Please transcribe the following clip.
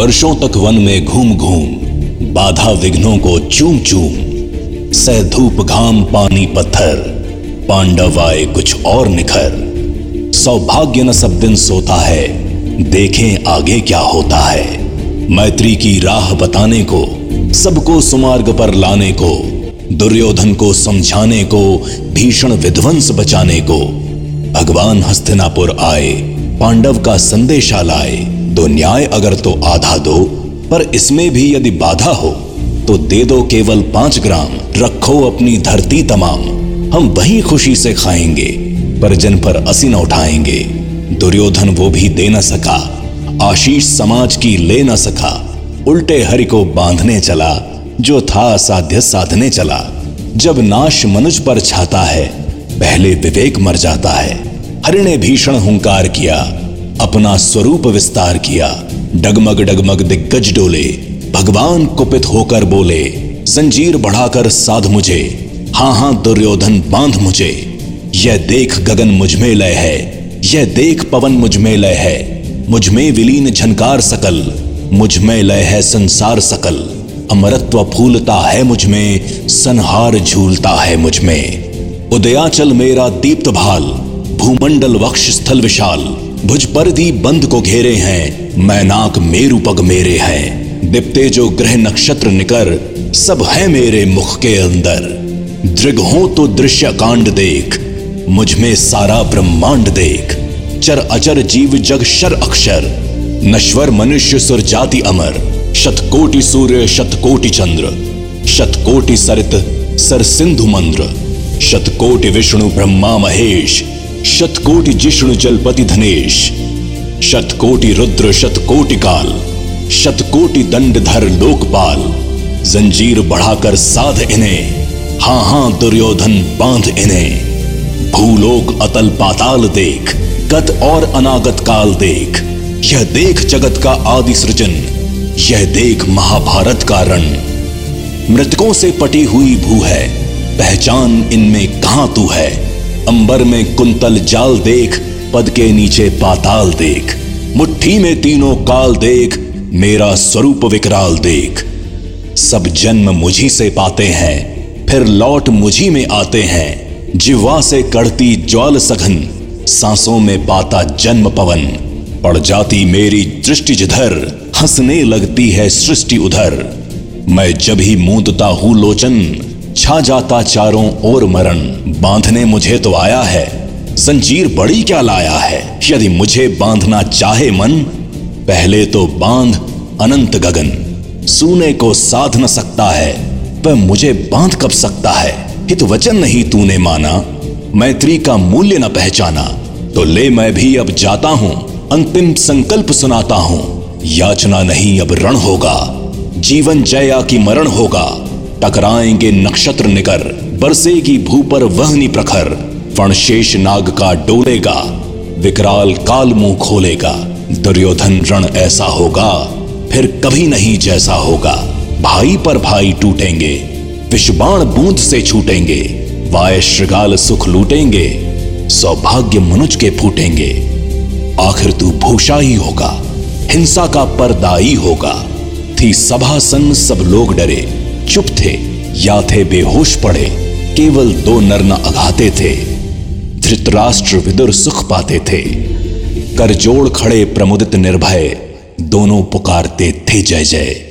वर्षों तक वन में घूम घूम, बाधा विघ्नों को चूम चूम सह धूप घाम पानी पत्थर, पांडव आए कुछ और निखर। सौभाग्य न सब दिन सोता है, देखें आगे क्या होता है। मैत्री की राह बताने को, सबको सुमार्ग पर लाने को, दुर्योधन को समझाने को, भीषण विध्वंस बचाने को। भगवान हस्तिनापुर आए, पांडव का संदेशा लाए दो न्याय अगर तो आधा दो, पर इसमें भी यदि बाधा हो तो दे दो केवल पाँच ग्राम, रखो अपनी धरती तमाम। हम वही खुशी से खाएँगे, पर जन पर असी न उठाएँगे। दुर्योधन वो भी दे न सका, आशीष समाज की ले न सका। उल्टे हरि को बांधने चला, जो था असाध्य साधने चला। जब नाश मनुज पर छाता है, पहले विवेक मर जाता है। हरि ने भीषण हुंकार किया अपना स्वरूप विस्तार किया। डगमग डगमग दिग्गज डोले। भगवान कुपित होकर बोले, जंजीर बढ़ाकर साध मुझे। हाँ हाँ, दुर्योधन, बाँध मुझे। यह देख गगन मुझमें लय है। यह देख पवन मुझमें लय है। मुझमें विलीन झनकार सकल। मुझमें लय है संसार सकल। अमरत्व फूलता है मुझमें संहार झूलता है मुझमें उदयाचल मेरा दीप्त भाल। भूमंडल वक्ष स्थल विशाल। भुज परिधि बंद को घेरे हैं, मैनाक मेरु पग मेरे हैं। दिप्ते जो ग्रह नक्षत्र निकर, सब है मेरे मुख के अंदर। दृग हो तो दृश्य कांड देख, मुझमें सारा ब्रह्मांड देख। चर अचर जीव जग शर अक्षर, नश्वर मनुष्य सुर जाति अमर। शतकोटि सूर्य, शतकोटि चंद्र, शतकोटि सरित, सर सिंधु मंद्र। शतकोटि विष्णु ब्रह्मा महेश शतकोटि जिष्णु जलपति धनेश, शतकोटि रुद्र शतकोटि काल, शतकोटि दंड धर लोकपाल, जंजीर बढ़ाकर साध इन्हें, हाँ हाँ दुर्योधन बाँध इन्हें, भूलोक अतल पाताल देख गत और अनागत काल देख, यह देख जगत का आदि सृजन, यह देख महाभारत का रण। मृतकों से पटी हुई भू है, पहचान इनमें कहाँ तू है? अंबर में कुंतल जाल देख, पद के नीचे पाताल देख। मुट्ठी में तीनों काल देख, मेरा स्वरूप विकराल देख। सब जन्म मुझी से पाते हैं, फिर लौट मुझी में आते हैं। जिवा से कड़ती ज्वाल सघन, सांसों में पाता जन्म पवन। पड़ जाती मेरी दृष्टि जिधर, हंसने लगती है सृष्टि उधर। मैं जब ही मूंदता हूँ लोचन छा जाता चारों ओर मरण। बांधने मुझे तो आया है। जंजीर बड़ी क्या लाया है? यदि मुझे बांधना चाहे मन, पहले तो बाँध अनंत गगन। सूने को साध न सकता है वह मुझे बाँध कब सकता है? हित वचन नहीं तूने माना, मैत्री का मूल्य न पहचाना। तो ले मैं भी अब जाता हूँ, अंतिम संकल्प सुनाता हूँ। याचना नहीं अब रण होगा, जीवन जया की मरण होगा। टकराएँगे नक्षत्र निकर, बरसेगी भू पर वहनी प्रखर। फणशेष नाग का डोलेगा, विकराल काल मुँह खोलेगा। दुर्योधन रण ऐसा होगा, फिर कभी नहीं जैसा होगा। भाई पर भाई टूटेंगे, विषबाण बूंद से छूटेंगे। वाय श्रृगाल सुख लूटेंगे, सौभाग्य मनुज के फूटेंगे। आखिर तू भूषा ही होगा, हिंसा का परदाई होगा। थी सभा सन सब लोग डरे। चुप थे, या थे बेहोश पड़े, केवल दो नर न अघाते थे। धृतराष्ट्र विदुर सुख पाते थे। करजोड़ खड़े प्रमुदित निर्भय, दोनों पुकारते थे जय जय।